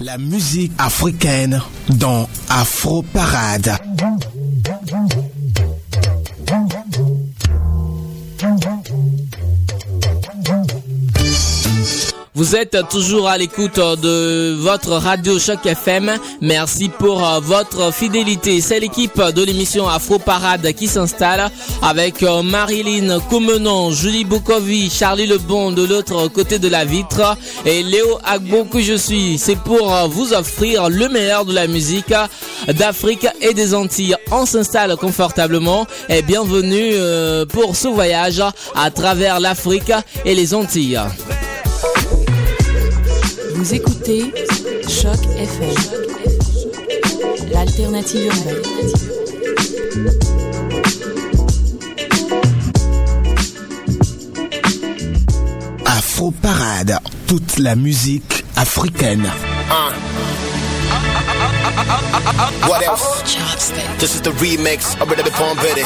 la musique africaine dans Afro Parade. Vous êtes toujours à l'écoute de votre radio Choc FM. Merci pour euh, votre fidélité. C'est l'équipe de l'émission Afro Parade qui s'installe avec euh, Marilyn Coumenon, Julie Bokovi, Charlie Lebon de l'autre côté de la vitre et Léo Agbo que je suis. C'est pour euh, vous offrir le meilleur de la musique d'Afrique et des Antilles. On s'installe confortablement et bienvenue pour ce voyage à travers l'Afrique et les Antilles. Vous écoutez Choc FM, l'alternative urbaine. Afro Parade, toute la musique africaine. What else? This is the remix of Brother Palm Betty.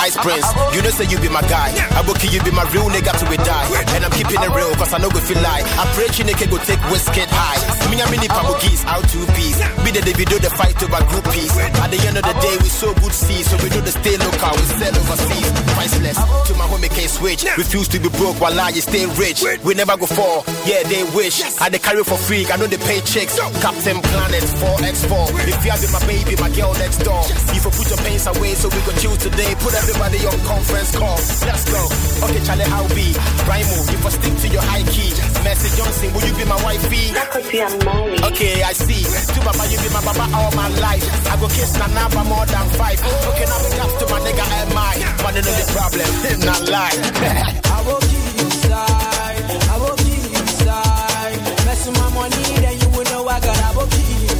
Ice Prince, you know say you be my guy. I will kill you be my real nigga till we die. And I'm keeping it real cause I know we feel like. I pray you nigga go take whiskey high. Me and mini pamugis out two piece. Be the video the fight group piece. At the end of the day we so good see. So we do the stay local, we sell overseas. Priceless. To my homie can't switch. Refuse to be broke while I stay rich. We never go fall. Yeah, they wish. I they carry for free. I know they pay chicks. Captain Planet 4x4. If you have been my baby, my girl next door. You for put your pains away, so we can chill today. Put everybody on conference call. Let's go. Okay, Charlie, I'll be? Rhymo, you for stick to your high key. Messi Johnson, will you be my wifey? That could be a noise. Okay, I see. To Baba, you be my Baba all my life. I go kiss Nana for more than five. Okay, now we got to my nigga and mine. But know the problem, him not lie. I will keep you inside. I will keep you inside. Messing my money, then you will know I got. I will keep you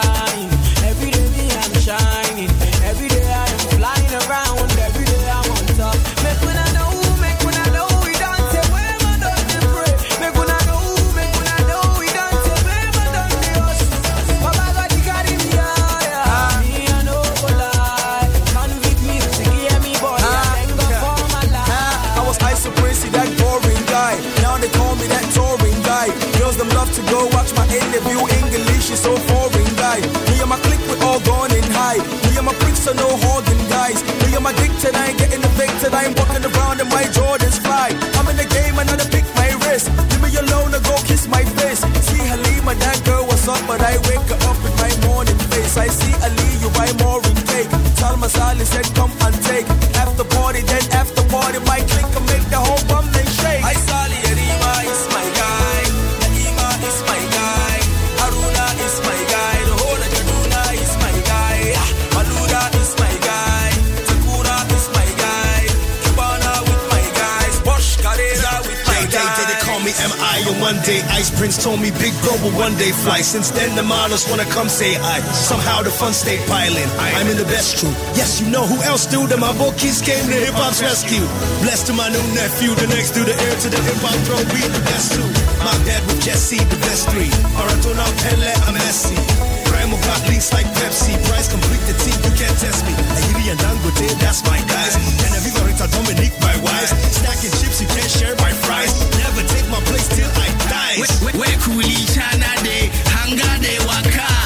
trying. Every day me, I'm shining. Every day I am flying around. Every day I'm on top. Make when I know, make when I know we done say where my done they pray. Make when I know, make when I know we done say where my done they hustle. Baba God, you carry me higher. Ah. Me I know go lie. Convict me to give me boy. I thank God for my life. Ah, I was ice Prince, that boring guy. Now they call me that touring guy. Girls them love to go watch my interview. English is so my no holding guys. Me and my dick tonight getting evicted. I am walking around in my Jordans fly. I'm in the game and I pick my wrist. Leave me alone and go kiss my face. See Halima, that girl was up, but I wake her up with my morning face. I see Ali, you buy more in cake. Salma Salih said come one day Ice Prince told me Big Bro will one day fly. Since then, the models wanna come say hi. Somehow the fun stayed piling. I'm in the best crew. Yes, you know who else do them. My bookies came to hip hop's rescue. Blessed to my new nephew, the next to the heir to the hip hop throne. We the best two. My dad with Jesse, the best three. Maradona, Pele, I'm Messi. Grandma like Pepsi. Price complete the team, you can't test me. Ayiri and Dangote, that's my guys. And Rita Dominique, my wise. Stacking chips, you can't share my fries. Never take my place till I die. We kuli chana de hanga de waka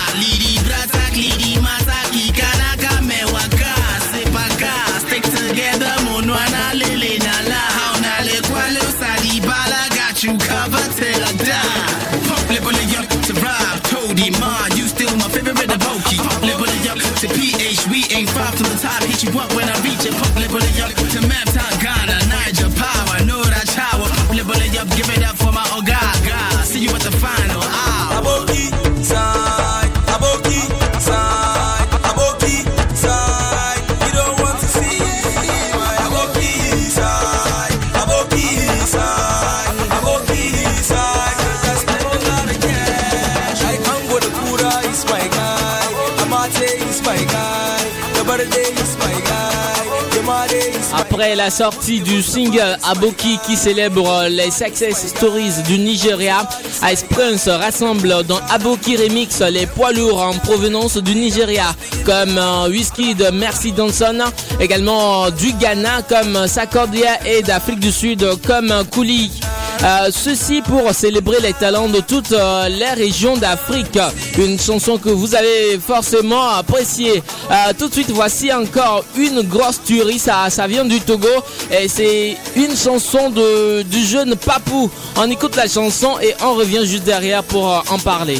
Après la sortie du single Aboki qui célèbre les success stories du Nigeria, Ice Prince rassemble dans Aboki Remix les poids lourds en provenance du Nigeria comme euh, Whisky de Mercy Johnson, également du Ghana comme Sakordia et d'Afrique du Sud comme Kouli. Euh, ceci pour célébrer les talents de toutes euh, les régions d'Afrique. Une chanson que vous avez forcément appréciée. Euh, tout de suite, voici encore une grosse tuerie. Ça, ça vient du Togo et c'est une chanson de, du jeune Papou. On écoute la chanson et on revient juste derrière pour en parler.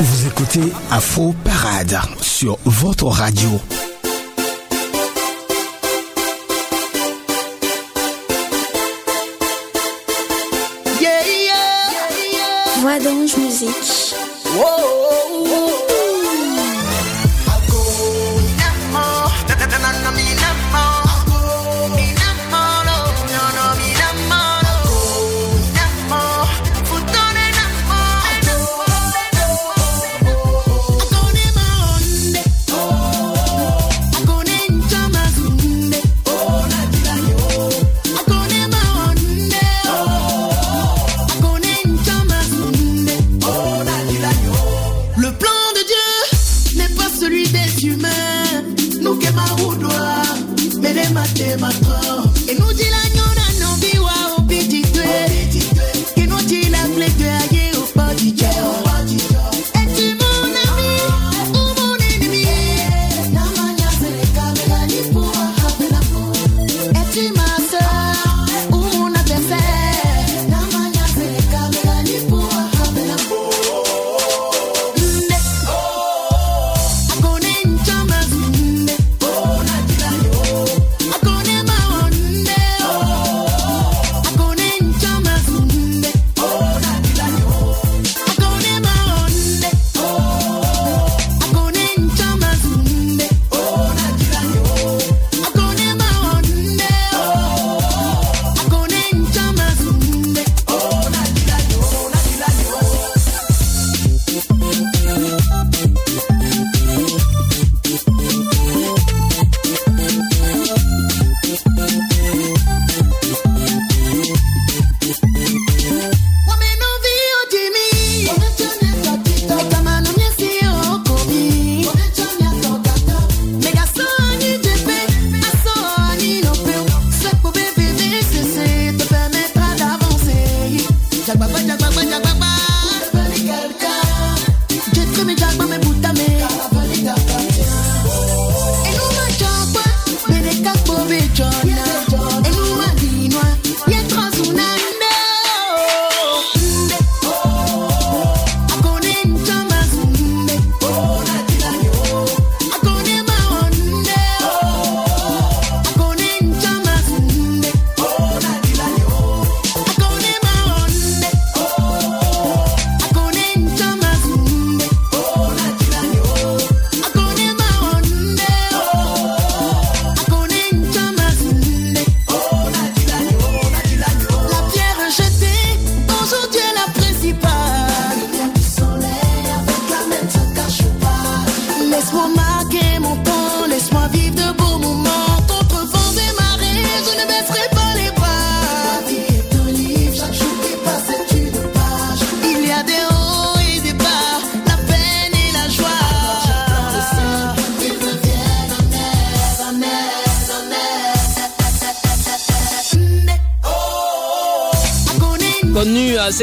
Vous écoutez Afro Parade sur votre radio. Voix d'ange musique. Le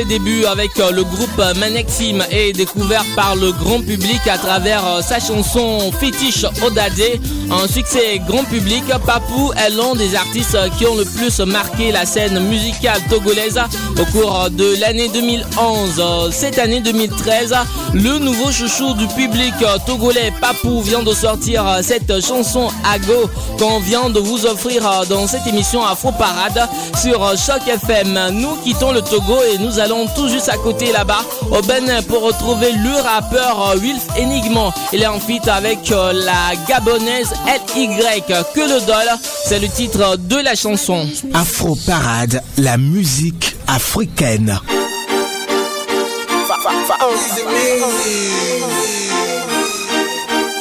débuts avec euh, le groupe euh, Manexim et découvert par le grand public à travers euh, sa chanson Fétiche Odadé, un succès grand public, Papou est l'un des artistes qui ont le plus marqué la scène musicale togolaise au cours de l'année 2011. Euh, Cette année 2013, le nouveau chouchou du public togolais Papou vient de sortir cette chanson Ago qu'on vient de vous offrir dans cette émission Afro Parade sur Choc FM. Nous quittons le Togo et nous allons tout juste à côté là-bas au Bénin pour retrouver le rappeur Wilf Enigmo. Il est en feat avec la gabonaise LY que le dol. C'est le titre de la chanson. Afro Parade, la musique africaine.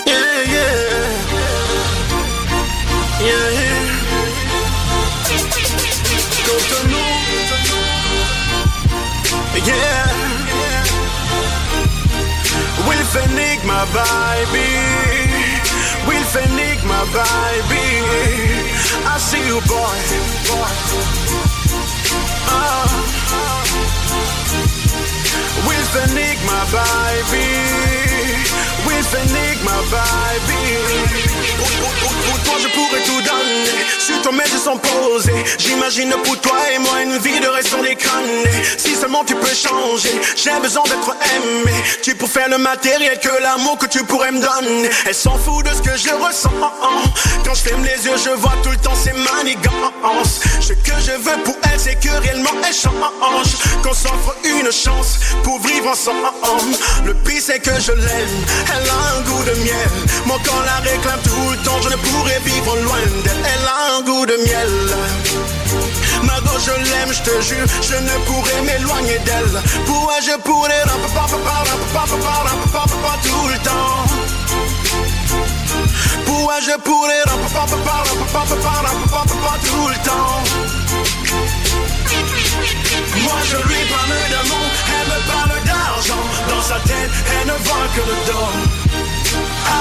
Yeah, yeah. Yeah, yeah. Cotonou. Yeah. Will Enigma, baby. Enigma, baby. I see you, boy. boy. Ah. My baby. Will Fennig, my baby. Pour, toi, je pourrais tout donner. Sur ton maître sans poser. J'imagine pour toi et moi une vie de reste les crânes. Si seulement tu peux changer. J'ai besoin d'être aimé. Tu faire le matériel que l'amour que tu pourrais me donner. Elle s'en fout de ce que je ressens. Quand je ferme les yeux, je vois tout le temps ses manigances. Ce que je veux pour elle, c'est que réellement elle change. Qu'on s'offre une chance pour vivre ensemble. Le pire, c'est que je l'aime. Elle a un goût de miel. Mon corps la réclame tout le temps. Je ne pourrais vivre loin d'elle. Elle a un goût de miel. Margot, je l'aime, je te jure, je ne pourrais m'éloigner d'elle. Pourquoi je pourrais tout le temps? Pourquoi je pourrais tout le temps? Moi je lui parle d'amour, parle. Dans sa tête, elle ne voit que le dos.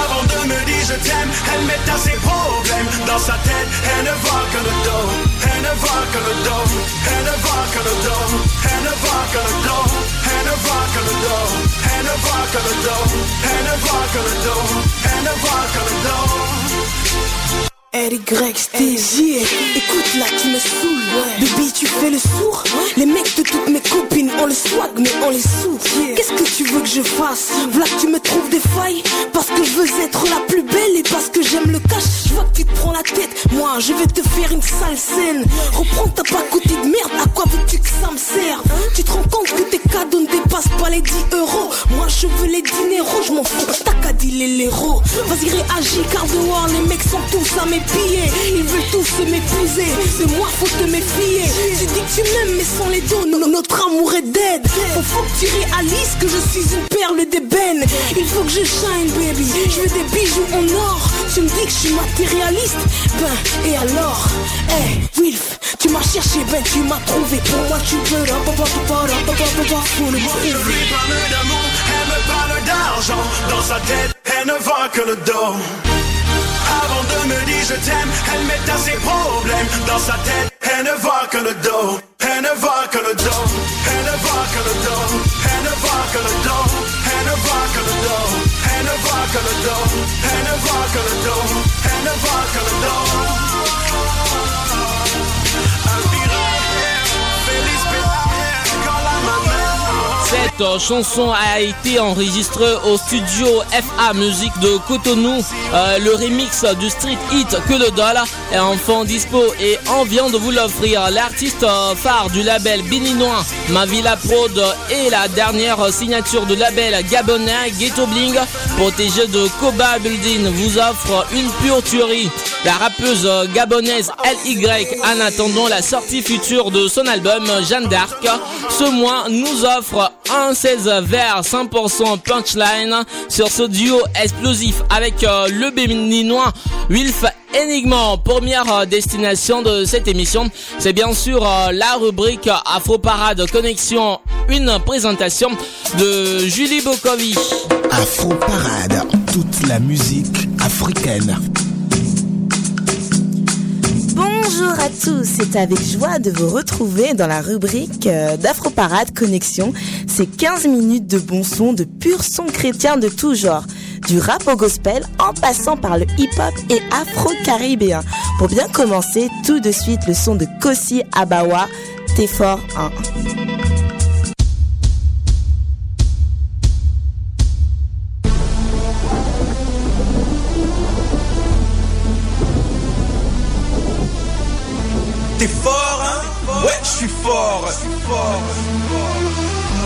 Avant de me dire je t'aime, elle met à ses problèmes Dans sa tête, elle ne voit que le dos Elle ne voit que le dos Elle ne voit que le dos Elle ne voit que le dos Elle ne voit que le dos Elle ne voit que le dos Elle ne voit que le dos Elle ne voit que le dos RY, Stégie, écoute là, tu me saoules, ouais. Baby, tu fais le sourd. Les mecs de toutes mes copines ont le swag, mais on les sous. Qu'est-ce que tu veux que je fasse? Voilà que tu me trouves des failles. Parce que je veux être la plus belle et parce que j'aime le cash. Je vois que tu te prends la tête. Moi, je vais te faire une sale scène. Reprends ta pacotille de merde. À quoi veux-tu que ça me serve Tu te rends compte que tes cadeaux ne dépassent pas les 10 euros. Moi, je veux les dineros. Je m'en fous. T'as qu'à dealer l'héros. Vas-y, réagis, car dehors, les mecs sont tous à mes pieds. Ils veulent tous se m'épouser. De moi, faut te méfier. Tu dis que tu m'aimes, mais sans les dos, no- notre amour est dead. Faut, faut que tu réalises que je suis une perle d'ébène. Il faut que je shine, baby. Je veux des bijoux en or. Tu me dis que je suis matérialiste. Ben, et alors Eh, Wilf, tu m'as cherché, ben tu m'as trouvé. Pour moi, tu veux. ra- pa- pa- pa- pa- ra- pa- pa- pa- pa- Faut le Je prouver. lui parle d'amour, elle me parle d'argent Dans sa tête, elle ne voit que le dos Avant me dire je t'aime, elle met à ses problèmes Dans sa tête, elle ne voit que le dos Elle ne voit que le dos Elle ne voit que le dos Elle ne voit que le dos Elle ne voit que le dos Elle ne voit que le dos Elle ne voit que le dos Elle ne voit que le dos Cette chanson a été enregistrée au studio FA Music de Cotonou. Euh, le remix du street hit Que le Doll est enfin dispo et on vient de vous l'offrir. L'artiste euh, phare du label béninois Mavila Prod et la dernière signature du label gabonais Ghetto Bling protégé de Koba Building vous offre une pure tuerie. La rappeuse gabonaise LY en attendant la sortie future de son album Jeanne d'Arc ce mois nous offre un 16 vers 100% punchline sur ce duo explosif avec euh, le béninois Wilf Enigma. Première euh, destination de cette émission, c'est bien sûr euh, la rubrique Afro Parade Connexion, une présentation de Julie Bokovi. Afro Parade, toute la musique africaine. Bonjour à tous, c'est avec joie de vous retrouver dans la rubrique euh, d'Afro Parade Connexion. C'est 15 minutes de bon son, de pur son chrétien de tout genre. Du rap au gospel en passant par le hip-hop et afro-caribéen. Pour bien commencer, tout de suite le son de Kossi Abawa, T'es fort 1. T'es fort, hein Ouais, je suis fort.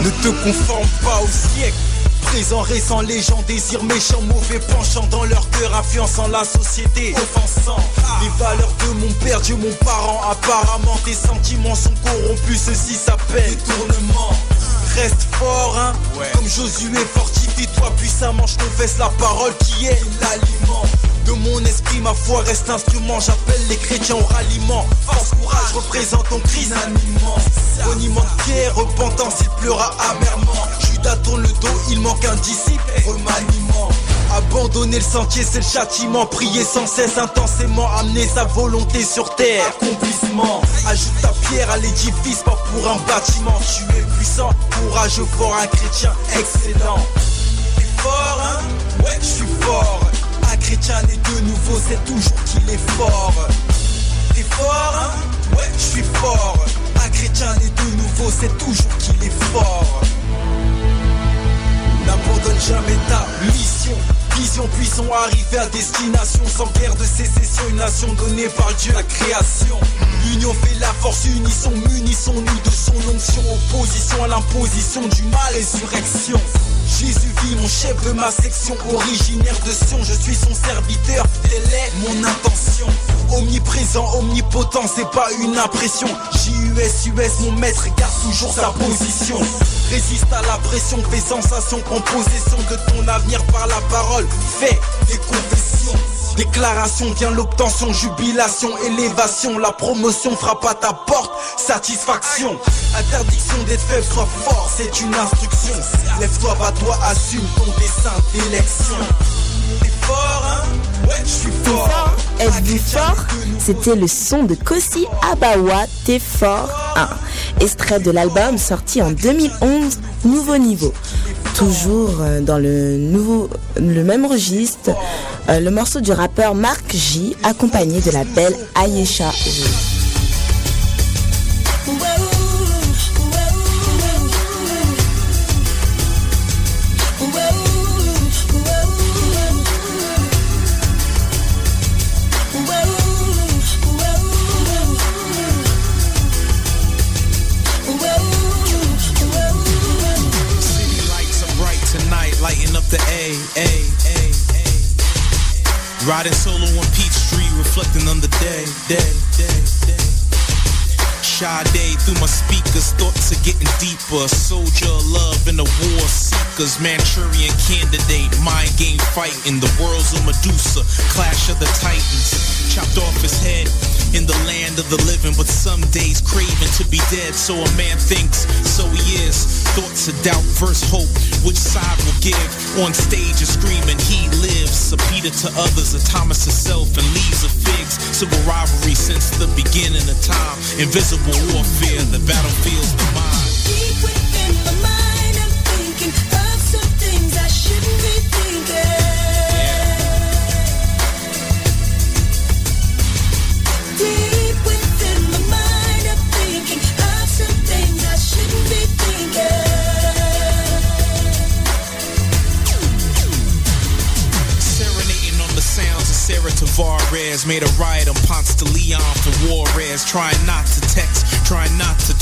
Ne te conforme pas au siècle. Présent, récent, légende, désir méchant, mauvais penchant dans leur cœur, influençant la société, offensant les valeurs de mon père, Dieu mon parent. Apparemment, tes sentiments sont corrompus, ceci s'appelle détournement. Reste fort, hein Comme Josué, fortifie-toi puissamment, je confesse la parole qui est l'aliment. De mon esprit, ma foi reste instrument. J'appelle les chrétiens au ralliement. Force, courage, représente ton Christ animant. Reniement de pierre, repentance, il pleura amèrement. Judas tourne le dos, il manque un disciple. Remaniement. Abandonner le sentier, c'est le châtiment. Prier sans cesse, intensément, amener sa volonté sur terre. Accomplissement, ajoute ta pierre à l'édifice, pas pour un bâtiment. Tu es puissant, courageux, fort, un chrétien excellent. T'es fort, hein? Ouais, je suis fort. Un chrétien né de nouveau, c'est toujours qu'il est fort. T'es fort, hein? Ouais, je suis fort. Un chrétien né de nouveau, c'est toujours qu'il est fort. N'abandonne jamais ta mission. Vision, puissons arriver à destination sans guerre de sécession. Une nation donnée par Dieu, la création. L'union fait la force, unissons, munissons-nous de son onction. Opposition à l'imposition du mal, résurrection. Jésus vit mon chef de ma section, originaire de Sion. Je suis son serviteur, telle est mon intention. Omniprésent, omnipotent, c'est pas une impression. JUS, US, mon maître garde toujours sa position. Résiste à la pression, fais sensation, prends possession de ton avenir par la parole. Fais des confessions. Déclaration vient l'obtention, jubilation, élévation, la promotion frappe à ta porte, satisfaction. Interdiction d'être faible, sois fort, c'est une instruction. Lève-toi, bats-toi, assume ton dessin d'élection. T'es fort, hein? Ouais, je suis fort. Êtes-vous fort? C'était le son de Kosi Abawa, T'es fort 1. Extrait de l'album sorti en 2011, Nouveau Niveau. Toujours euh, dans le, même registre, euh, le morceau du rappeur Mark J, accompagné de la belle Ayesha Riding solo on Peachtree, reflecting on the day, day, day, day. Sade through my speakers, thoughts are getting deeper. Soldier love in the war seekers, Manchurian candidate, mind game fighting. The world's a Medusa, clash of the titans. Chopped off his head in the land of the living, but some days craving to be dead. So a man thinks, so he is. Thoughts of doubt versus hope, which side will give? On stage is screaming, he lives. A Peter to others, a Thomas himself, and leaves of figs. Civil rivalry since the beginning of time. Invisible warfare, the battlefield's the mind. Made a riot on Ponce de Leon for Juarez Trying not to text, trying not to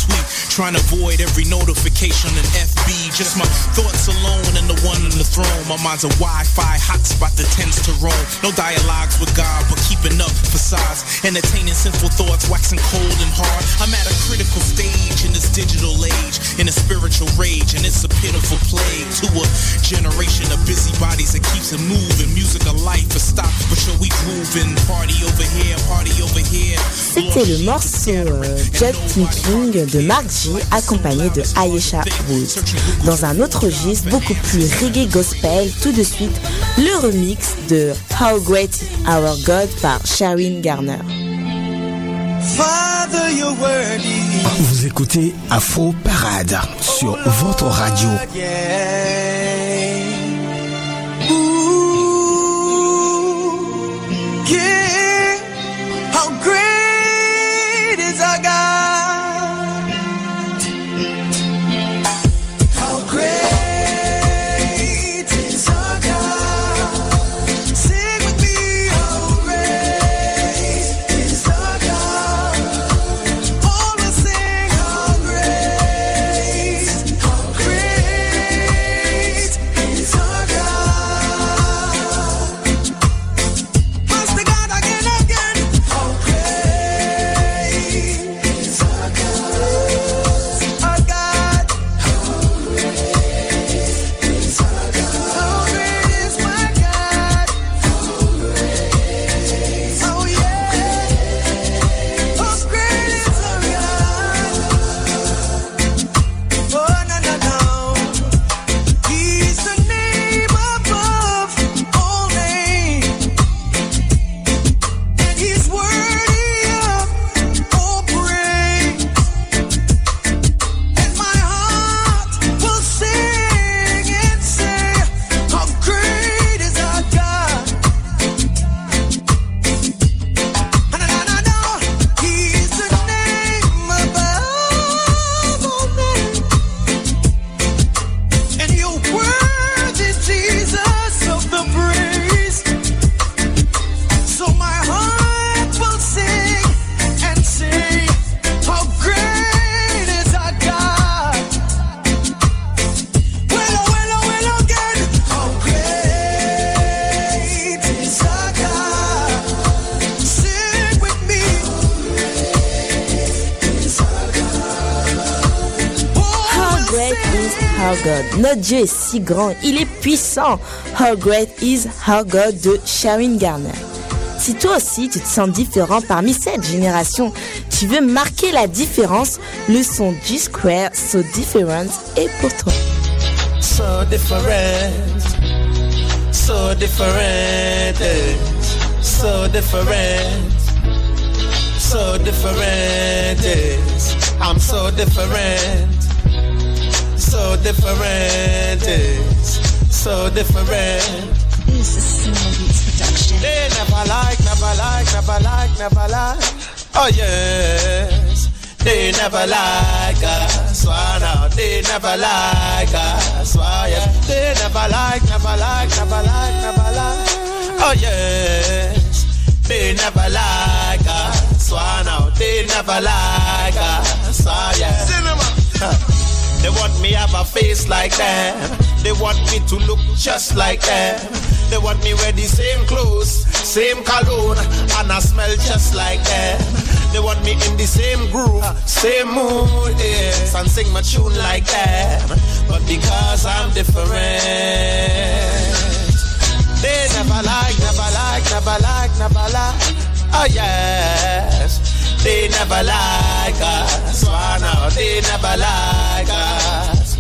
Trying to avoid every notification on FB Just my thoughts alone and the one on the throne. My mind's a Wi-Fi hotspot that tends to roam. No dialogues with God, but keeping up facades. Entertaining sinful thoughts, waxing cold and hard. I'm at a critical stage in this digital age In a spiritual rage, and it's a pitiful plague To a generation of busybodies that keeps it moving. Music of life is stopped, but yo, we grooving. Party over here, party over here. C'était le morceau euh, Jet Thinking de Mark Accompagné de Ayesha Wood. Dans un autre registre beaucoup plus reggae gospel, tout de suite le remix de How Great is Our God par Sherwin Garner. Vous écoutez Afro Parade sur votre radio. Dieu est si grand, il est puissant. How great is our God de Sharon Garner. Si toi aussi tu te sens différent parmi cette génération, tu veux marquer la différence, le son G-Square So Different est pour toi. So different, so different, so different, so different. I'm so different, so different, eh. so different. This is Single Beats production. They never like, never like, never like, never like. Oh yes, they never like us. Why now? They never like us. Why yeah? They never like, never like, never like, never like. Oh yes, they never like us. Why now? They never like us. Why yeah? Cinema. They want me have a face like them. They want me to look just like them. They want me wear the same clothes, same cologne, and I smell just like them. They want me in the same groove, same mood, yes, and sing my tune like them. But because I'm different, they never like, never like, never like, never like. Oh yes, they never like us. Why now? They never like us.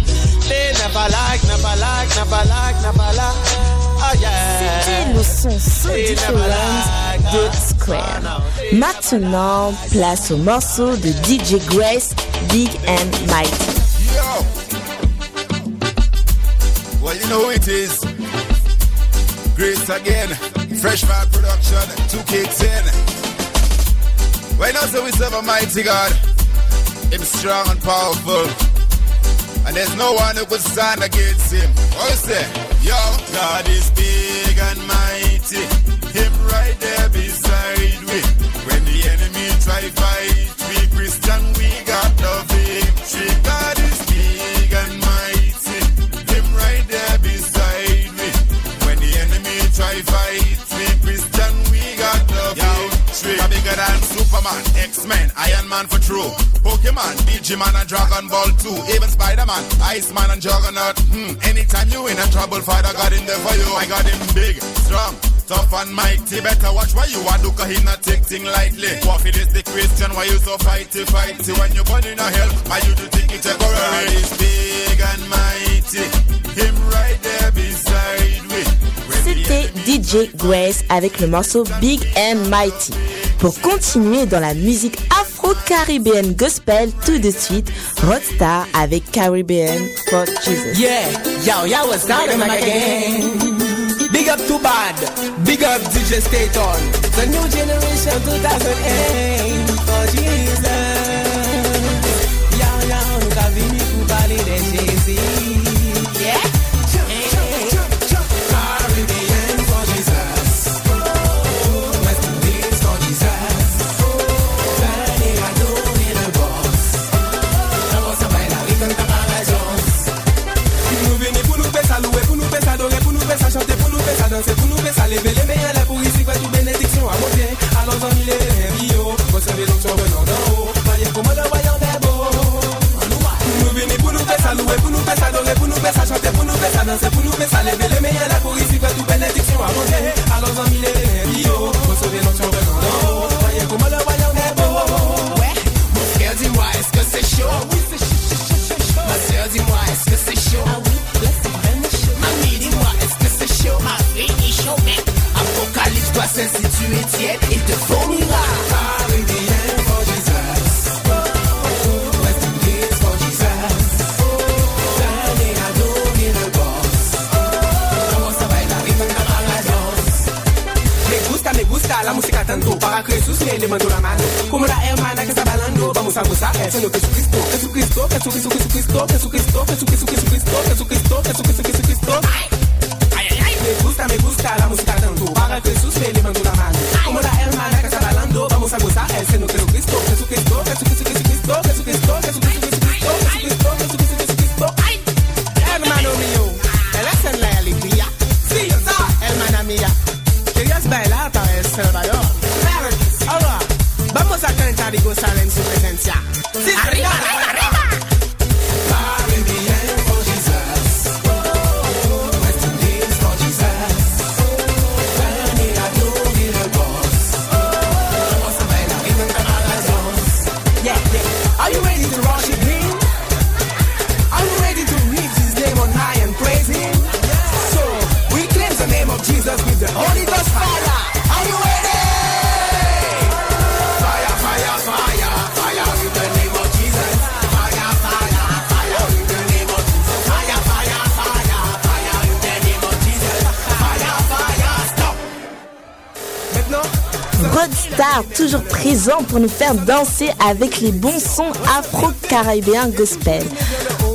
They never like, never like, never like, never like. Oh yeah. C'était le son So Different de Square. Maintenant, place au morceau de DJ Grace, Big and Mighty. Yo! Well, you know who it is. Grace again. Fresh Vibe Production. Two kicks in. Why not say we serve a mighty God? Him strong and powerful. And there's no one who could stand against him. What you say? Yo, God is big and mighty. Him right there beside we. When the enemy try fight, we Christian, we got the victory. God Superman, X-Men, Iron Man for true. Pokemon, Digimon and Dragon Ball 2. Even Spider-Man, Iceman and Juggernaut. Hmm. Anytime you in a trouble, Father God in there for you. I got him big, strong, tough and mighty. Better watch why you are do, cause he not take thing lightly. What if it is the question why you so fighty, fighty? When you born in a hell, why you do think it's temporary? God is big and mighty. Him right there beside me. C'était DJ Grace avec le morceau Big and Mighty. Pour continuer dans la musique afro-caribéenne gospel, tout de suite, Rodstar avec Caribbean for Jesus. Yeah, yo, yo, what's down in my gang? Big up to bad, big up DJ Staton. The new generation 2008 for Jesus. Pou nou fè sa louè, pou nou fè sa dore, pou nou fè sa chante, pou nou fè sa danse, pou nou fè sa leve Jesús me le mando la mano Como la hermana que está bailando Vamos a gozar el Señor Jesucristo Jesucristo, Jesucristo, Jesucristo Jesucristo, Jesucristo, Jesucristo Jesucristo, Jesucristo, Jesucristo ay, ay Me gusta, me gusta la música tanto Para pour nous faire danser avec les bons sons afro-caribéens gospel.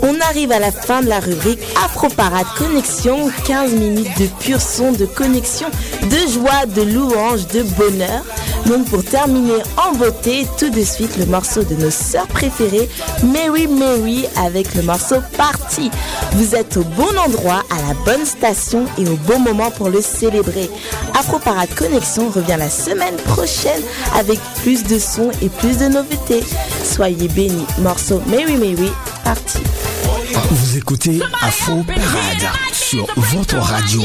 On arrive à la fin de la rubrique Afro Parade Connexion, 15 minutes de pur son, de connexion, de joie, de louange, de bonheur. Pour terminer en beauté, tout de suite le morceau de nos sœurs préférées, Mary Mary avec le morceau Party. Vous êtes au bon endroit, à la bonne station et au bon moment pour le célébrer. Afro Parade Connexion revient la semaine prochaine avec plus de sons et plus de nouveautés. Soyez bénis, morceau Mary Mary, Party. Vous écoutez Afro Parade sur votre radio.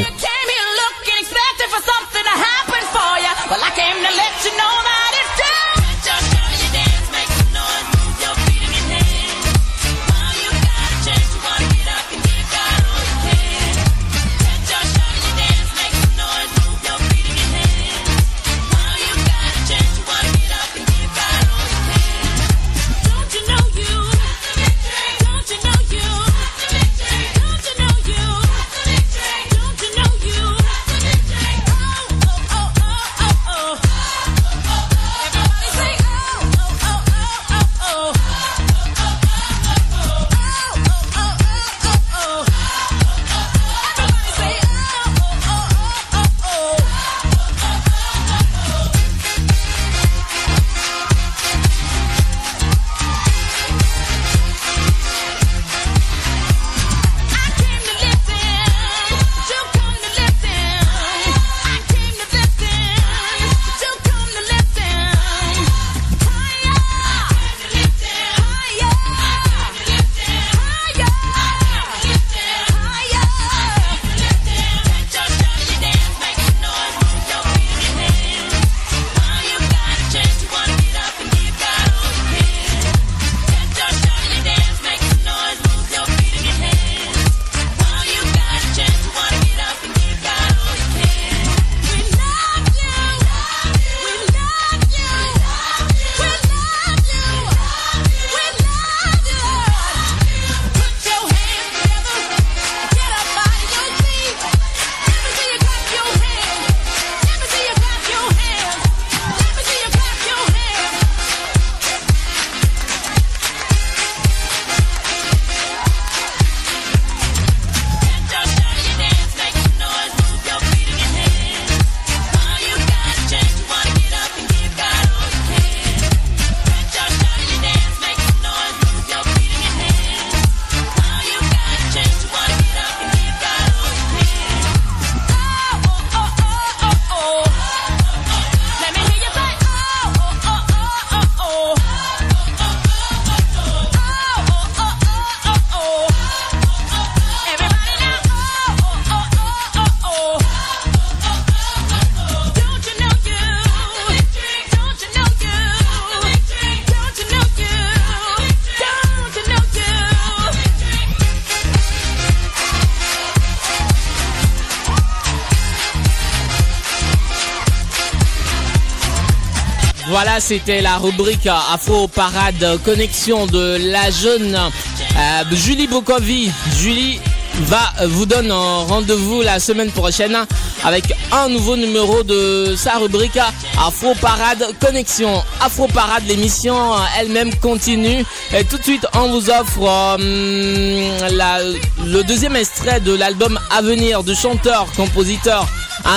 C'était la rubrique Afro Parade Connexion de la jeune euh, Julie Bokovi. Julie va vous donne rendez-vous la semaine prochaine avec un nouveau numéro de sa rubrique Afro Parade Connexion. Afro Parade, l'émission elle-même continue. Et tout de suite, on vous offre euh, le deuxième extrait de l'album Avenir du chanteur, compositeur,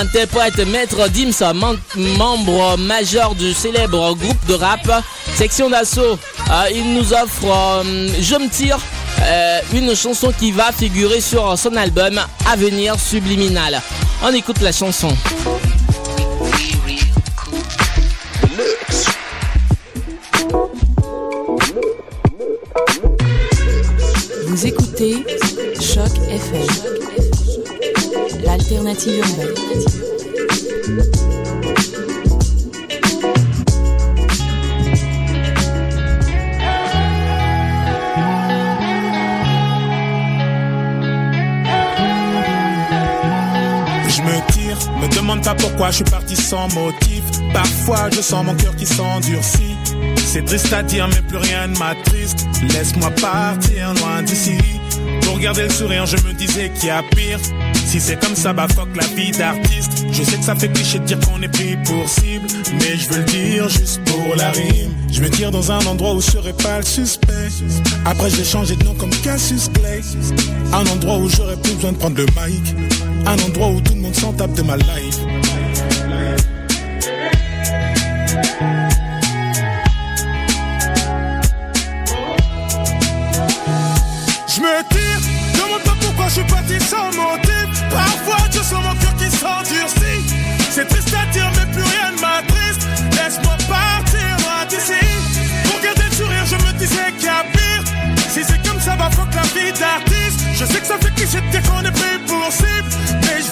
interprète Maître Dims, mem- membre majeur du célèbre groupe de rap Section d'Assaut. Euh, il nous offre euh, Je me tire, euh, une chanson qui va figurer sur son album Avenir Subliminal. On écoute la chanson. Vous écoutez Choc FM, l'alternative urbaine. Je me tire, me demande pas pourquoi je suis parti sans motif. Parfois je sens mon cœur qui s'endurcit. C'est triste à dire, mais plus rien ne m'attriste. Laisse-moi partir loin d'ici. Pour garder le sourire, je me disais qu'il y a pire. Si c'est comme ça, bah fuck la vie d'artiste. Je sais que ça fait cliché de dire qu'on est pris pour cible. Mais je veux le dire juste pour la rime. Je me tire dans un endroit où je serai pas le suspect. Après, j'ai changé de nom comme Cassius Clay. Un endroit où j'aurais plus besoin de prendre le mic. Un endroit où tout le monde s'en tape de ma life. Je me tire, demande pas pourquoi je suis parti sans motif. Parfois, je sens mon cœur qui s'endurcit. C'est triste à dire, mais plus rien ne m'attriste. Laisse-moi partir d'ici. Pour garder le sourire, je me disais qu'il y a pire. Si c'est comme ça, va fuck la vie d'artiste. Je sais que ça fait cliché de dire qu'on est pris pour cible. Mais je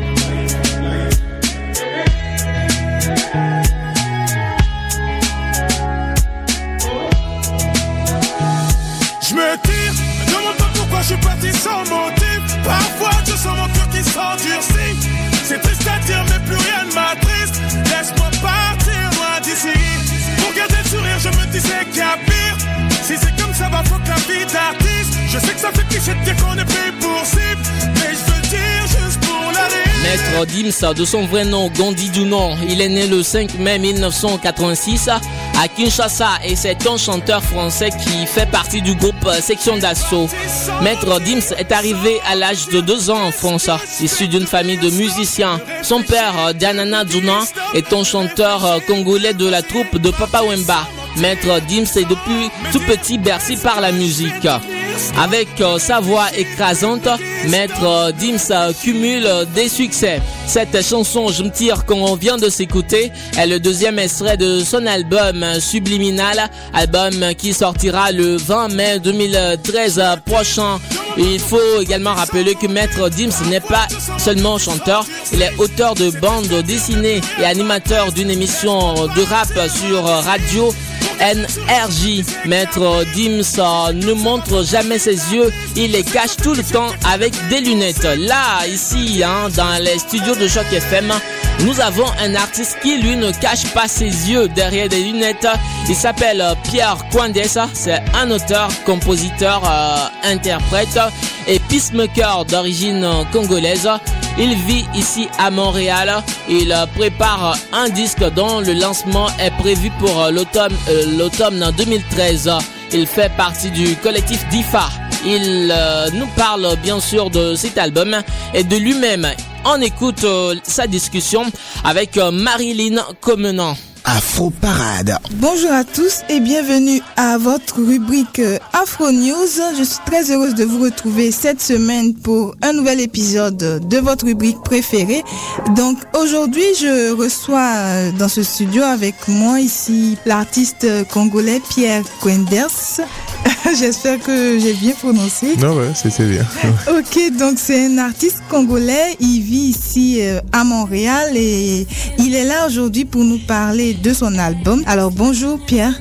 Rire. Maître Dims, de son vrai nom Gondi Dunon, il est né le 5 mai 1986 à Kinshasa et c'est un chanteur français qui fait partie du groupe Section d'Assaut. Maître Dims est arrivé à l'âge de 2 ans en France, issu d'une famille de musiciens. Son père, Dianana Dunan, est un chanteur congolais de la troupe de Papa Wemba. Maître Dims est depuis tout petit bercé par la musique. Avec euh, sa voix écrasante, Maître euh, Dims euh, cumule des succès. Cette chanson Je me tire qu'on vient de s'écouter est le deuxième extrait de son album Subliminal, album qui sortira le 20 mai 2013 euh, prochain. Il faut également rappeler que Maître Dims n'est pas seulement chanteur, il est auteur de bandes dessinées et animateur d'une émission de rap sur radio NRJ. Maître Dims euh, ne montre jamais ses yeux, il les cache tout le temps avec des lunettes. Là, ici, hein, dans les studios de Choc FM, nous avons un artiste qui lui ne cache pas ses yeux derrière des lunettes. Il s'appelle euh, Pierre Kwandesa, c'est un auteur, compositeur, euh, interprète et peacemaker d'origine congolaise. Il vit ici à Montréal. Il euh, prépare un disque dont le lancement est prévu pour l'automne l'automne 2013. Il fait partie du collectif DIFA. Il nous parle bien sûr de cet album et de lui-même. On écoute euh, sa discussion avec euh, Marilyn Comenant. Afro Parade. Bonjour à tous et bienvenue à votre rubrique euh, Afro News. Je suis très heureuse de vous retrouver cette semaine pour un nouvel épisode de votre rubrique préférée. Donc aujourd'hui, je reçois dans ce studio avec moi ici l'artiste congolais Pierre Quenders. J'espère que j'ai bien prononcé. Non, ouais, c'était bien. Ok, donc c'est un artiste congolais. Il vit ici euh, à Montréal et il est là aujourd'hui pour nous parler de son album. Alors bonjour Pierre.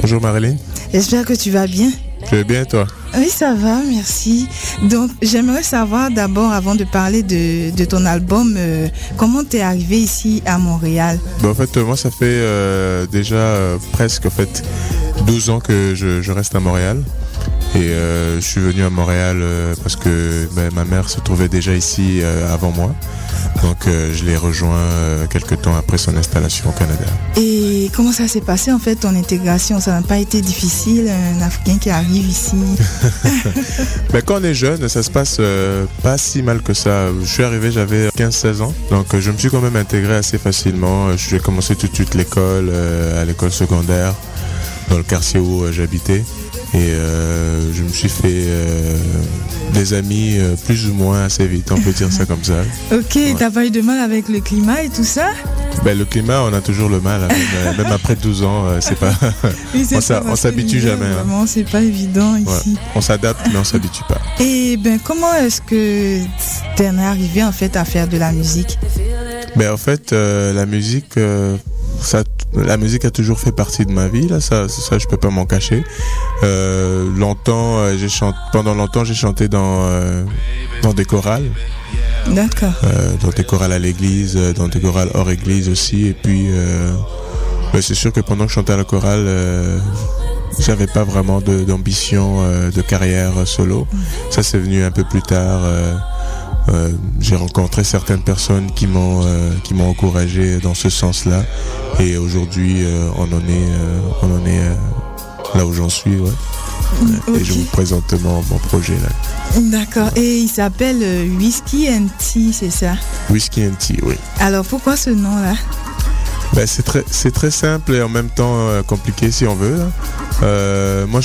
Bonjour Marilyn. J'espère que tu vas bien. Tu es bien toi? Oui, ça va, merci. Donc j'aimerais savoir d'abord, avant de parler de, ton album, euh, comment tu es arrivé ici à Montréal? Bah, En fait, euh, moi, ça fait euh, déjà euh, presque en fait, 12 ans que je reste à Montréal. Et euh, je suis venu à Montréal euh, parce que ben, ma mère se trouvait déjà ici euh, avant moi. Donc je l'ai rejoint quelques temps après son installation au Canada. Et comment ça s'est passé en fait ton intégration? Ça n'a pas été difficile, un Africain qui arrive ici? Ben, quand on est jeune, ça se passe euh, pas si mal que ça. Je suis arrivé, j'avais 15-16 ans, donc je me suis quand même intégré assez facilement. J'ai commencé tout de suite l'école, euh, à l'école secondaire, dans le quartier où euh, j'habitais. Et euh, je me suis fait euh, des amis euh, plus ou moins assez vite, on peut dire ça comme ça. Ok, t'as pas eu de mal avec le climat et tout ça? Ben, le climat, on a toujours le mal, hein, même, même après 12 ans, c'est pas. Oui, on s'habitue jamais. hein. Vraiment, c'est pas évident Ouais. ici. On s'adapte, mais on s'habitue pas. Et ben, comment est-ce que t'en es arrivé en fait à faire de la musique? Ben en fait, euh, la musique, euh, ça, la musique a toujours fait partie de ma vie. Là, ça, ça, je peux pas m'en cacher. Euh, longtemps, euh, j'ai chanté. Pendant longtemps, j'ai chanté dans euh, dans des chorales, D'accord. euh, dans des chorales à l'église, dans des chorales hors église aussi. Et puis, c'est sûr que pendant que je chantais à la chorale. Euh, j'avais pas vraiment de- d'ambition euh, de carrière solo. Ça c'est venu un peu plus tard. euh, euh, j'ai rencontré certaines personnes qui m'ont euh, qui m'ont encouragé dans ce sens-là et aujourd'hui euh, on en est on en est là où j'en suis ouais. Et je vous présente mon, mon projet là D'accord. Et il s'appelle Whisky and Tea, c'est ça? Whiskey and Tea oui Alors pourquoi ce nom-là? Ben, c'est très c'est très simple et en même temps compliqué si on veut. là. Euh, moi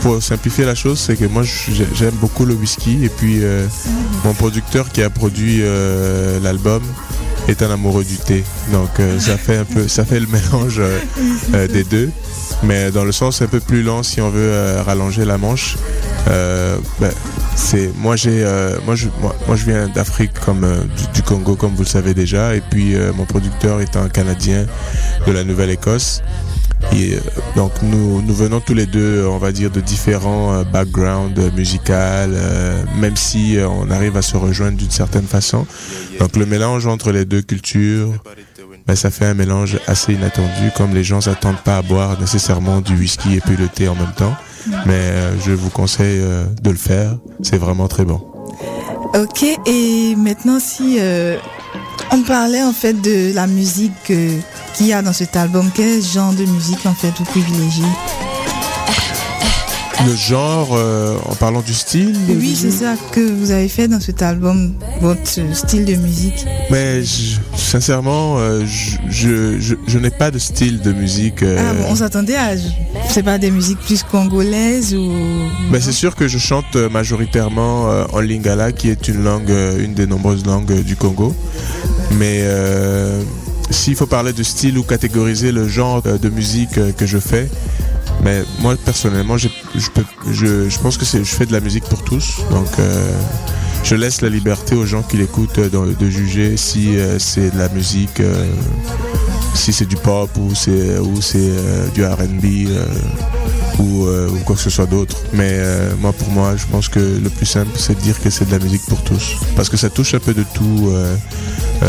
pour, simplifier la chose, c'est que moi j'aime beaucoup le whisky et puis euh, mon producteur qui a produit euh, l'album est un amoureux du thé. Donc ça fait un peu ça fait le mélange des deux. Mais dans le sens un peu plus lent si on veut rallonger la manche. Ben, c'est moi j'ai moi je moi, moi, je viens d'Afrique comme du, du Congo comme vous le savez déjà et puis mon producteur est un Canadien de la Nouvelle-Écosse et euh, donc nous nous venons tous les deux on va dire de différents euh, backgrounds euh, musicales euh, même si on arrive à se rejoindre d'une certaine façon. Donc le mélange entre les deux cultures ben, ça fait un mélange assez inattendu comme les gens s'attendent pas à boire nécessairement du whisky et puis le thé en même temps. Mais je vous conseille de le faire. C'est vraiment très bon. Ok, et maintenant si euh, on parlait en fait de la musique euh, qu'il y a dans cet album, quel genre de musique en fait vous privilégiez? Le genre euh, en parlant du style Oui, c'est ça que vous avez fait dans cet album, votre style de musique. mais je- sincèrement euh, je, je, n'ai pas de style de musique euh, Ah bon, on s'attendait à, sais pas, des musiques plus congolaises ou... Ben, c'est sûr que je chante majoritairement en lingala, qui est une langue, une des nombreuses langues du Congo. Mais s'il faut parler de style ou catégoriser le genre de musique que je fais, mais moi personnellement, je, je, je pense que je fais de la musique pour tous. Donc euh, je laisse la liberté aux gens qui l'écoutent euh, de, juger si euh, c'est de la musique, si c'est du pop ou c'est ou c'est du R&B. Euh, ou, euh, ou quoi que ce soit d'autre. Mais euh, moi, pour moi, je pense que le plus simple, c'est de dire que c'est de la musique pour tous. Parce que ça touche un peu de tout. euh,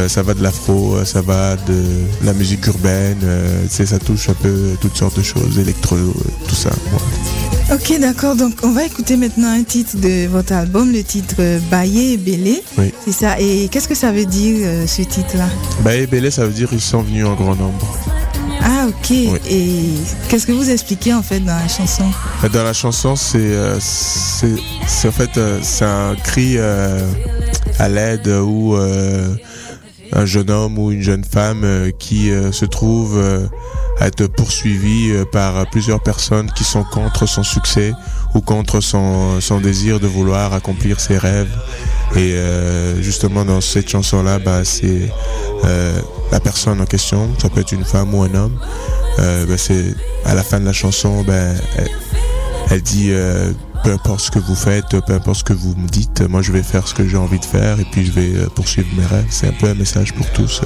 ça va de l'afro, ça va de la musique urbaine, ça touche un peu toutes sortes de choses, électro, tout ça. ouais. Ok, d'accord, donc on va écouter maintenant un titre de votre album, le titre Baye et Bélé. Oui. C'est ça, et qu'est-ce que ça veut dire ce titre-là? Bah, et Bélé, ça veut dire ils sont venus en grand nombre. Ah ok, et qu'est-ce que vous expliquez en fait dans la chanson Dans la chanson, c'est euh, c'est c'est en fait euh, c'est un cri euh, à l'aide où euh, un jeune homme ou une jeune femme euh, qui euh, se trouve euh, à être poursuivi euh, par plusieurs personnes qui sont contre son succès ou contre son, son désir de vouloir accomplir ses rêves. Et euh, justement dans cette chanson-là, bah, c'est euh, la personne en question, ça peut être une femme ou un homme. Euh, bah, c'est à la fin de la chanson, ben, elle, elle dit euh, peu importe ce que vous faites, peu importe ce que vous me dites, moi je vais faire ce que j'ai envie de faire et puis je vais euh, poursuivre mes rêves. C'est un peu un message pour tous.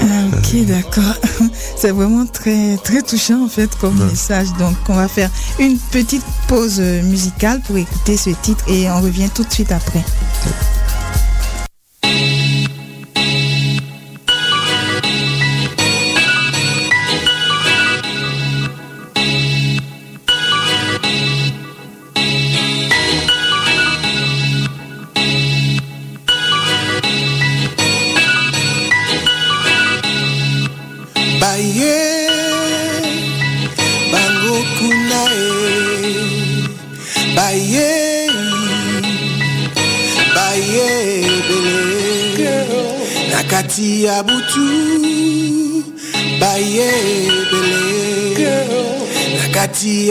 Ah, ok, d'accord. C'est vraiment très, très touchant en fait comme Ouais. message. Donc on va faire une petite pause musicale pour écouter ce titre et on revient tout de suite après.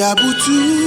Nakati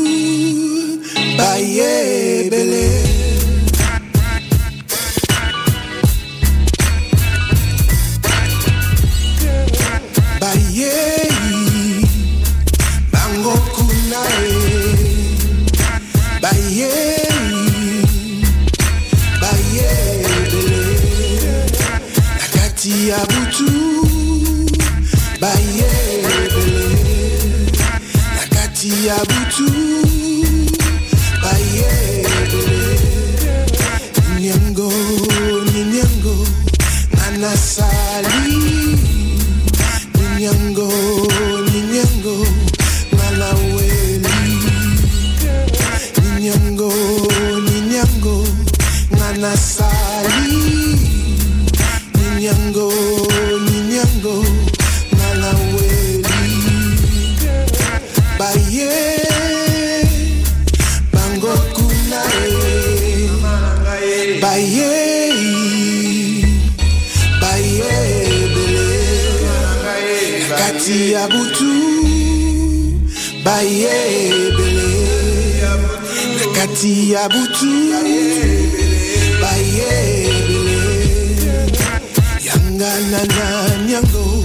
nyango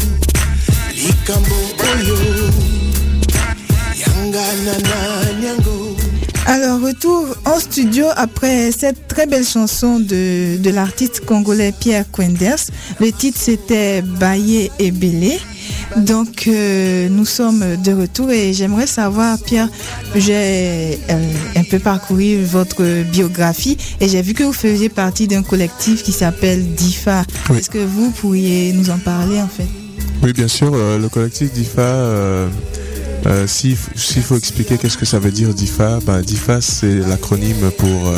nyango Alors, retour en studio après cette très belle chanson de, de l'artiste congolais Pierre Quenders. Le titre c'était Baye et Bélé. Donc, euh, nous sommes de retour et j'aimerais savoir, Pierre, j'ai euh, un peu parcouru votre biographie et j'ai vu que vous faisiez partie d'un collectif qui s'appelle DIFA. Oui. Est-ce que vous pourriez nous en parler en fait? Oui, bien sûr, euh, le collectif DIFA, s'il faut expliquer qu'est-ce que ça veut dire DIFA, ben, DIFA c'est l'acronyme pour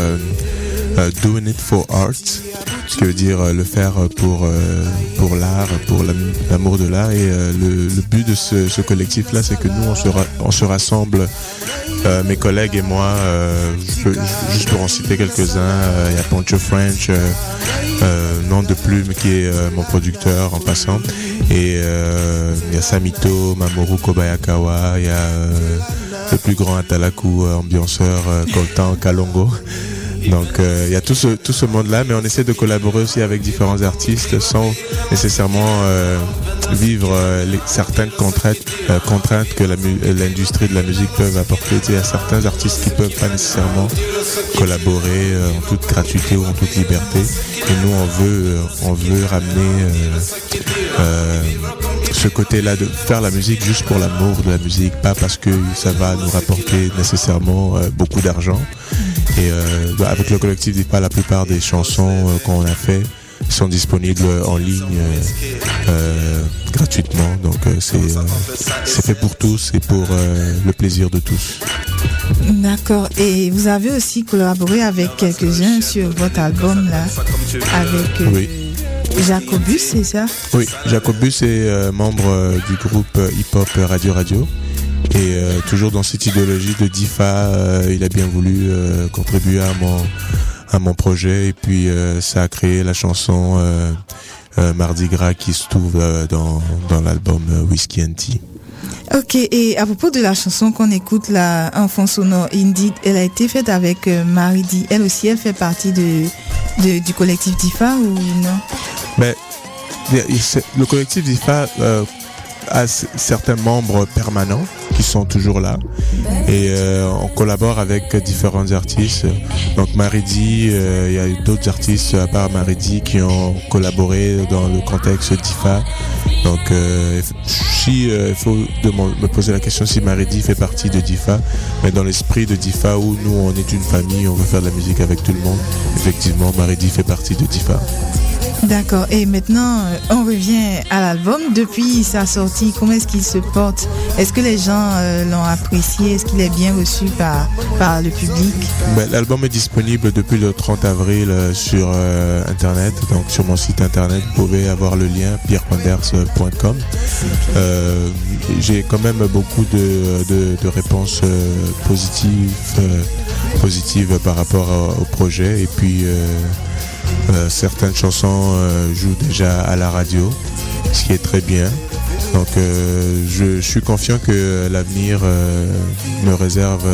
Doing It for Art, ce qui veut dire euh, le faire pour, euh, pour l'art, pour l'am- l'amour de l'art. Et euh, le, but de ce, collectif-là, c'est que nous, on se, on se rassemble, euh, mes collègues et moi, euh, je juste pour en citer quelques-uns, euh, il y a Poncho French, euh, euh, nom de plume qui est euh, mon producteur en passant. Et euh, il y a Samito, Mamoru Kobayakawa, il y a euh, le plus grand Atalaku, euh, ambianceur, euh, Coltan Kalongo. Donc euh, il y a tout ce, tout ce monde-là, mais on essaie de collaborer aussi avec différents artistes sans nécessairement euh, vivre euh, certaines contraintes, contraintes que l'industrie de la musique peut apporter. Il y a certains artistes qui peuvent pas nécessairement collaborer en toute gratuité ou en toute liberté. Et nous, on veut, on veut ramener ce côté-là de faire la musique juste pour l'amour de la musique, pas parce que ça va nous rapporter nécessairement beaucoup d'argent. Et euh, bah, avec le collectif DIFA, la plupart des chansons euh, qu'on a fait sont disponibles en ligne euh, gratuitement. Donc c'est fait pour tous et pour le plaisir de tous. D'accord. Et vous avez aussi collaboré avec quelques-uns sur votre album là, avec Oui. Jacobus, c'est ça? Oui, Jacobus est membre du groupe hip-hop Radio Radio. Et euh, toujours dans cette idéologie de DIFA, euh, il a bien voulu euh, contribuer à mon, à mon projet. Et puis euh, ça a créé la chanson euh, euh, Mardi Gras qui se trouve euh, dans, dans l'album Whiskey and Tea. Ok, et à propos de la chanson qu'on écoute là, en fond sonore, Indeed, elle a été faite avec Marie Di. Elle aussi, elle fait partie de, de- du collectif DIFA ou non? C'est- le collectif DIFA euh, c- certains membres permanents qui sont toujours là et euh, on collabore avec différents artistes. Donc Maridi, euh, il y a d'autres artistes à part Maridi qui ont collaboré dans le contexte DIFA. Donc euh, si euh, il faut me poser la question si Maridi fait partie de DIFA, mais dans l'esprit de DIFA où nous on est une famille, on veut faire de la musique avec tout le monde. Effectivement, Maridi fait partie de DIFA. D'accord. Et maintenant, euh, on revient à l'album. Depuis sa sortie, comment est-ce qu'il se porte? Est-ce que les gens euh, l'ont apprécié? Est-ce qu'il est bien reçu par, le public? Ben, L'album est disponible depuis le 30 avril euh, sur internet, donc sur mon site internet, vous pouvez avoir le lien pierrepanders.com. J'ai quand même beaucoup de, réponses positives, par rapport à- au projet et puis euh, certaines chansons euh, jouent déjà à la radio, ce qui est très bien. Donc euh, je, je suis confiant que l'avenir me réserve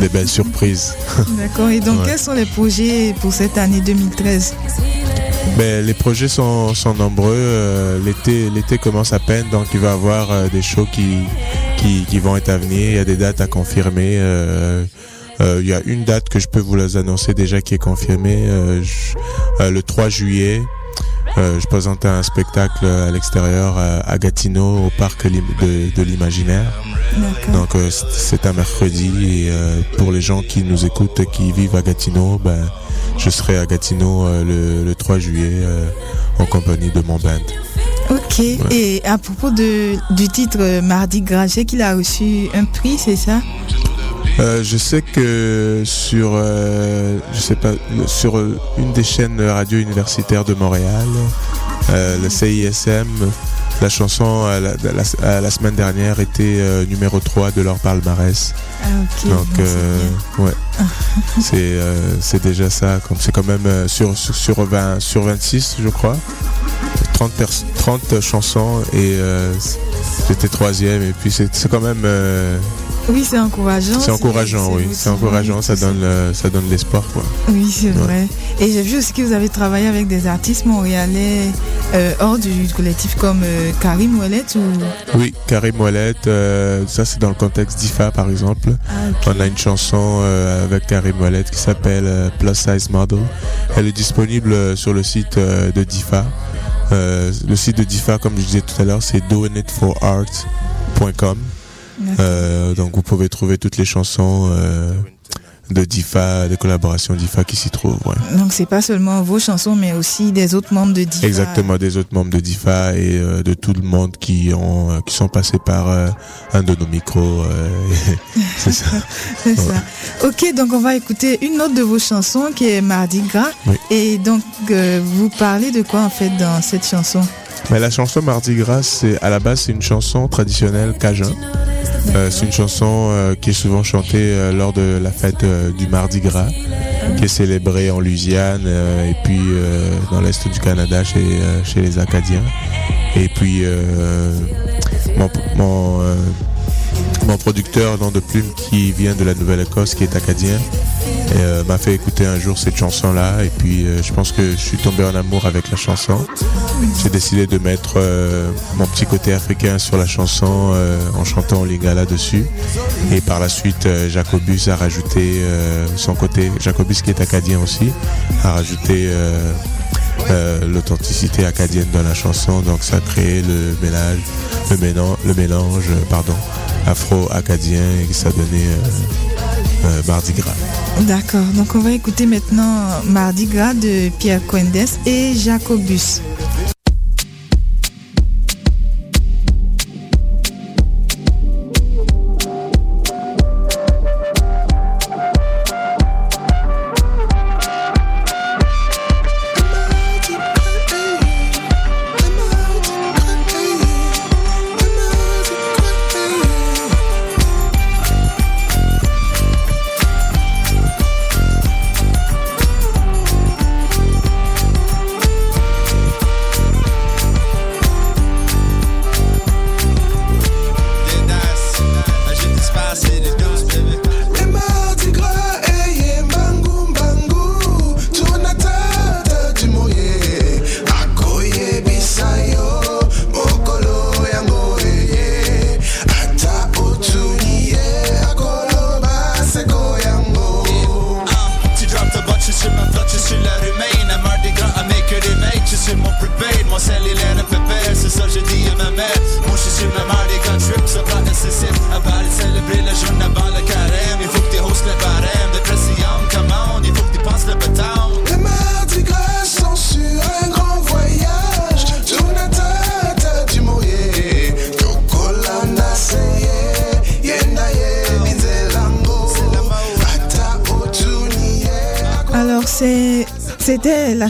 des belles surprises. D'accord. Et donc, Ouais. quels sont les projets pour cette année 2013 Ben, les projets sont, sont nombreux. L'été, l'été commence à peine, donc il va y avoir des shows qui, qui, qui vont être à venir. Il y a des dates à confirmer. Euh, il y a une date que je peux vous les annoncer déjà qui est confirmée. Euh, je- euh, le 3 juillet, euh, je présente un spectacle à l'extérieur à, Gatineau, au parc de, de l'imaginaire. Donc euh, c'est- un mercredi et euh, pour les gens qui nous écoutent, qui vivent à Gatineau, ben, je serai à Gatineau euh, le, le 3 juillet euh, en compagnie de mon band. Ok. Et à propos de, du titre Mardi Gras, je sais qu'il a reçu un prix, c'est ça? Euh, je sais que sur, euh, je sais pas, sur euh, une des chaînes radio universitaires de Montréal, euh, le CISM, la chanson la, la- semaine dernière était numéro 3 de leur palmarès. Ah. Donc, Bon, ouais, c'est déjà ça. C'est quand même sur sur sur 20 sur 26, je crois. 30 pers- 30 chansons et j'étais troisième et puis c'est c'est quand même Oui, c'est encourageant. c'est encourageant, oui, c'est encourageant, ça donne le- ça donne l'espoir quoi. Oui, c'est Ouais. vrai. Et j'ai vu aussi que vous avez travaillé avec des artistes montréalais euh, hors du collectif comme euh, Karim Ouellet ou... Oui, Karim Ouellet, euh, ça c'est dans le contexte d'IFA par exemple. On a une chanson avec Karim Ouellet qui s'appelle Plus Size Model. Elle est disponible sur le site de DIFA. Le site de DIFA, comme je disais tout à l'heure, c'est doingitforart.com. Euh, donc vous pouvez trouver toutes les chansons euh, de DIFA, des collaborations DIFA qui s'y trouvent. ouais. Donc c'est pas seulement vos chansons, mais aussi des autres membres de Diva. Exactement, des autres membres de DIFA et euh, de tout le monde qui ont qui sont passés par euh, un de nos micros. euh, c'est ça. C'est ça. Ok, donc on va écouter une autre de vos chansons qui est Mardi Gras. Oui. Et donc vous parlez de quoi en fait dans cette chanson? Mais la chanson Mardi Gras, c'est à la base c'est une chanson traditionnelle cajun. Euh, c'est une chanson euh, qui est souvent chantée euh, lors de la fête du Mardi Gras, qui est célébrée en Louisiane et puis dans l'est du Canada chez, les Acadiens. Et puis mon, mon producteur Nom de Plume qui vient de la Nouvelle-Écosse, qui est acadien, euh, m'a fait écouter un jour cette chanson-là. Et puis euh, je pense que je suis tombé en amour avec la chanson. J'ai décidé de mettre euh, mon petit côté africain sur la chanson en chantant Lingala dessus. Et par la suite, Jacobus a rajouté son côté, Jacobus qui est acadien aussi, a rajouté l'authenticité acadienne dans la chanson. Donc ça a créé le mélange, le mélange, le mélange pardon, afro-acadien et ça a donné euh, euh, Mardi Gras. D'accord, donc on va écouter maintenant Mardi Gras de Pierre Coendes et Jacobus.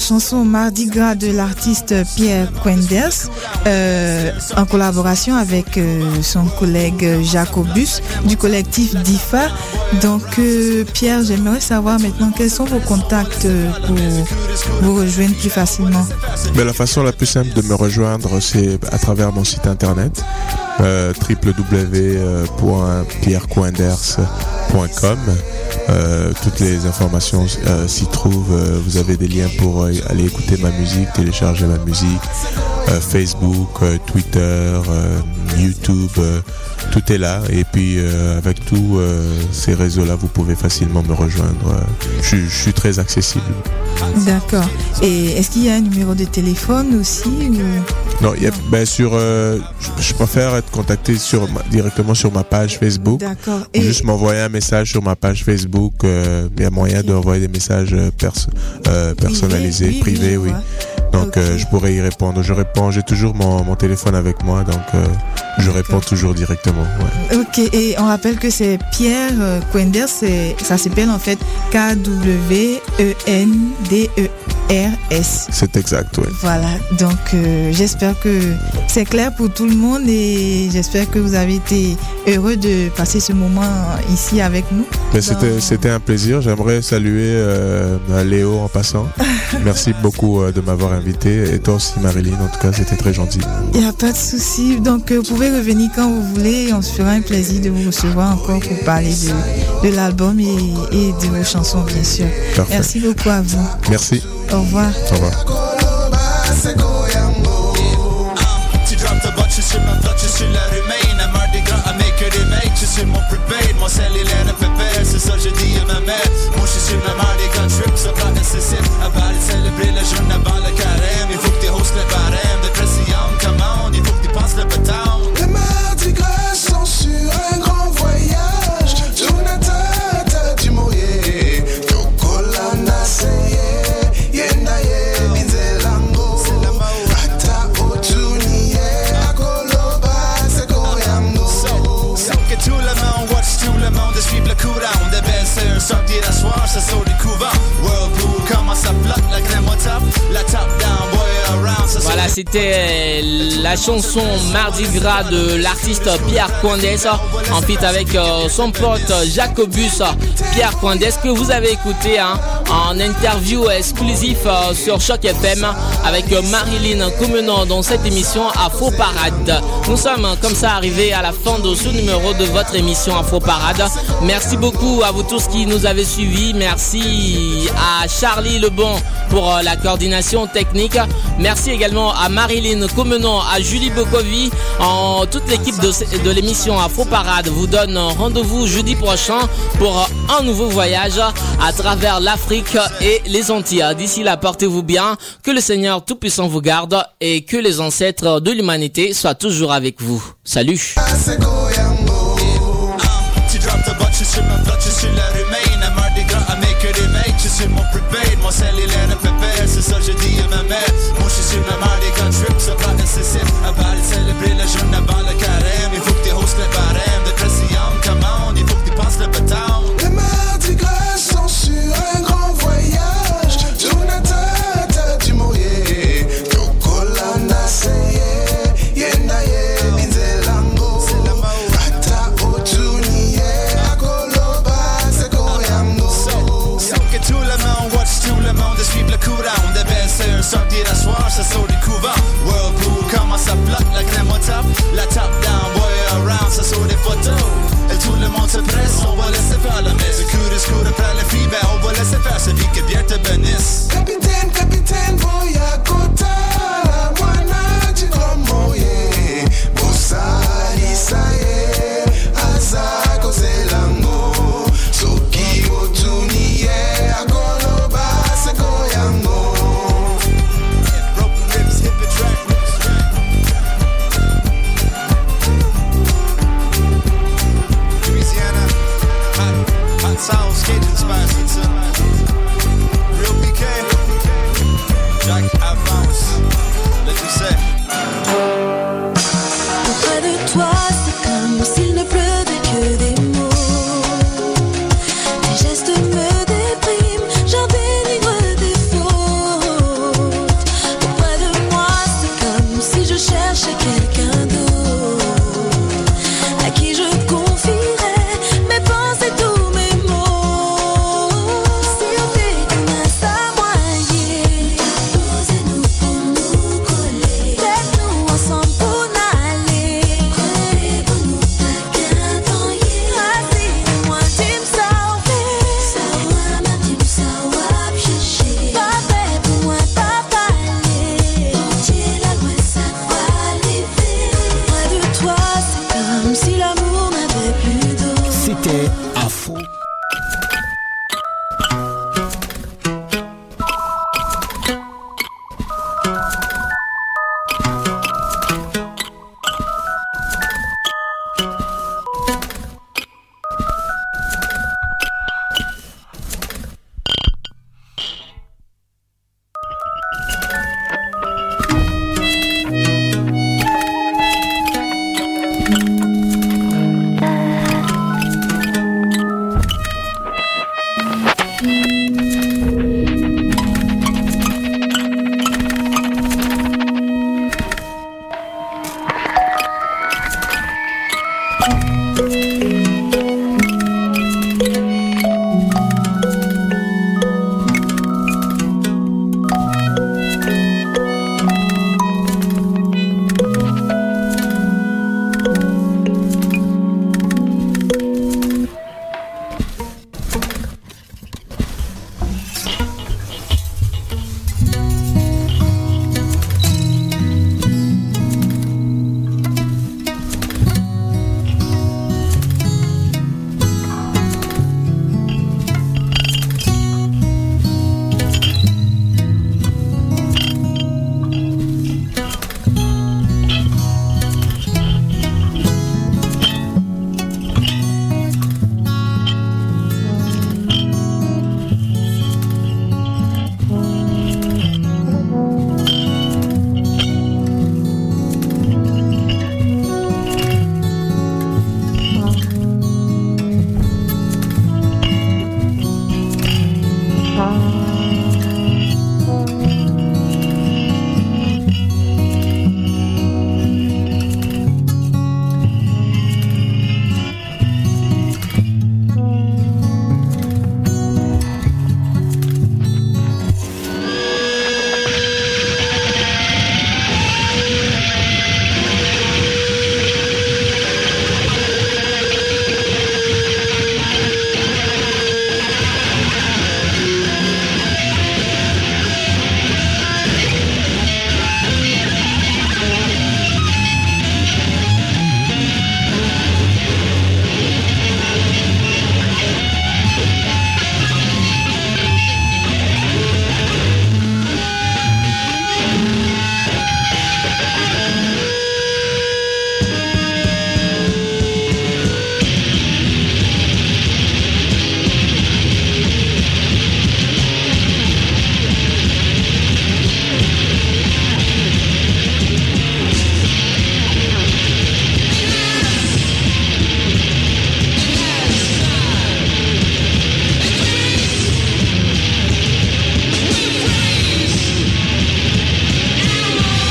Chanson Mardi Gras de l'artiste Pierre Quenders euh, en collaboration avec euh, son collègue Jacobus du collectif DIFA. Donc euh, Pierre, j'aimerais savoir maintenant quels sont vos contacts pour vous rejoindre plus facilement. La façon la plus simple de me rejoindre, c'est à travers mon site internet www.pierrecoinders.com. Euh, toutes les informations euh, s'y trouvent. Euh, vous avez des liens pour aller écouter ma musique, télécharger ma musique, Facebook, Twitter, YouTube, tout est là. Et puis avec tous ces réseaux-là, vous pouvez facilement me rejoindre. Je, suis- très accessible. D'accord. Et est-ce qu'il y a un numéro de téléphone aussi Non, y a, ben, sur, euh, je, je préfère être contacté sur ma- directement sur ma page Facebook. D'accord. Ou Juste m'envoyer un message sur ma page Facebook. euh, Il y a moyen d'envoyer des messages euh, perso- euh, personnalisés, privés, oui, Donc euh, je pourrais y répondre. Je réponds, j'ai toujours mon, mon téléphone avec moi, donc euh, je réponds toujours directement. ouais. Ok, et on rappelle que c'est Pierre Quenders, c'est- ça s'appelle en fait K-W-E-N-D-E-R-S. C'est exact, oui. Voilà, donc euh, j'espère que c'est clair pour tout le monde et j'espère que vous avez été heureux de passer ce moment ici avec nous. Mais c'était c'était un plaisir. J'aimerais saluer euh, Léo en passant. Merci beaucoup euh, de m'avoir invité et toi aussi Marilyn. En tout cas, c'était très gentil. Il n'y a pas de souci, donc vous pouvez revenir quand vous voulez, on se fera un plaisir de vous recevoir encore pour parler de, de l'album et, et de vos chansons bien sûr. Parfait. Merci beaucoup à vous. Merci. Au revoir. Au revoir. Tu droppes ta botte, je suis ma flotte, je suis la remain À Je suis mon prepaid, mon cellulaire est pépère C'est ça que je dis à ma mère Moi je suis ma Mardi Gras trip Ça va nécessite à part de célébrer la journée avant le carême Il faut que tu hostes le barème De pression, come on Il faut que tu passes le c'était la chanson Mardi Gras de l'artiste Pierre Condes en feat avec euh, son pote Jacobus Pierre Condes que vous avez écouté hein, en interview exclusif euh, sur Choc FM avec euh, Marilyn Comenon dans cette émission Afro Parade. Nous sommes euh, comme ça arrivés à la fin de ce numéro de votre émission Afro Parade. Merci beaucoup à vous tous qui nous avez suivis. Merci à Charlie Lebon pour euh, la coordination technique. Merci également à Marilyn Comenon, à Julie Bokovi, en toute l'équipe de, de l'émission Afro Parade vous donne rendez-vous jeudi prochain pour un nouveau voyage à travers l'Afrique et les Antilles. D'ici là, portez-vous bien, que le Seigneur Tout-Puissant vous garde et que les ancêtres de l'humanité soient toujours avec vous. Salut. Est ma mère Gras trip Ça va nécessite à part de célébrer la journée avant le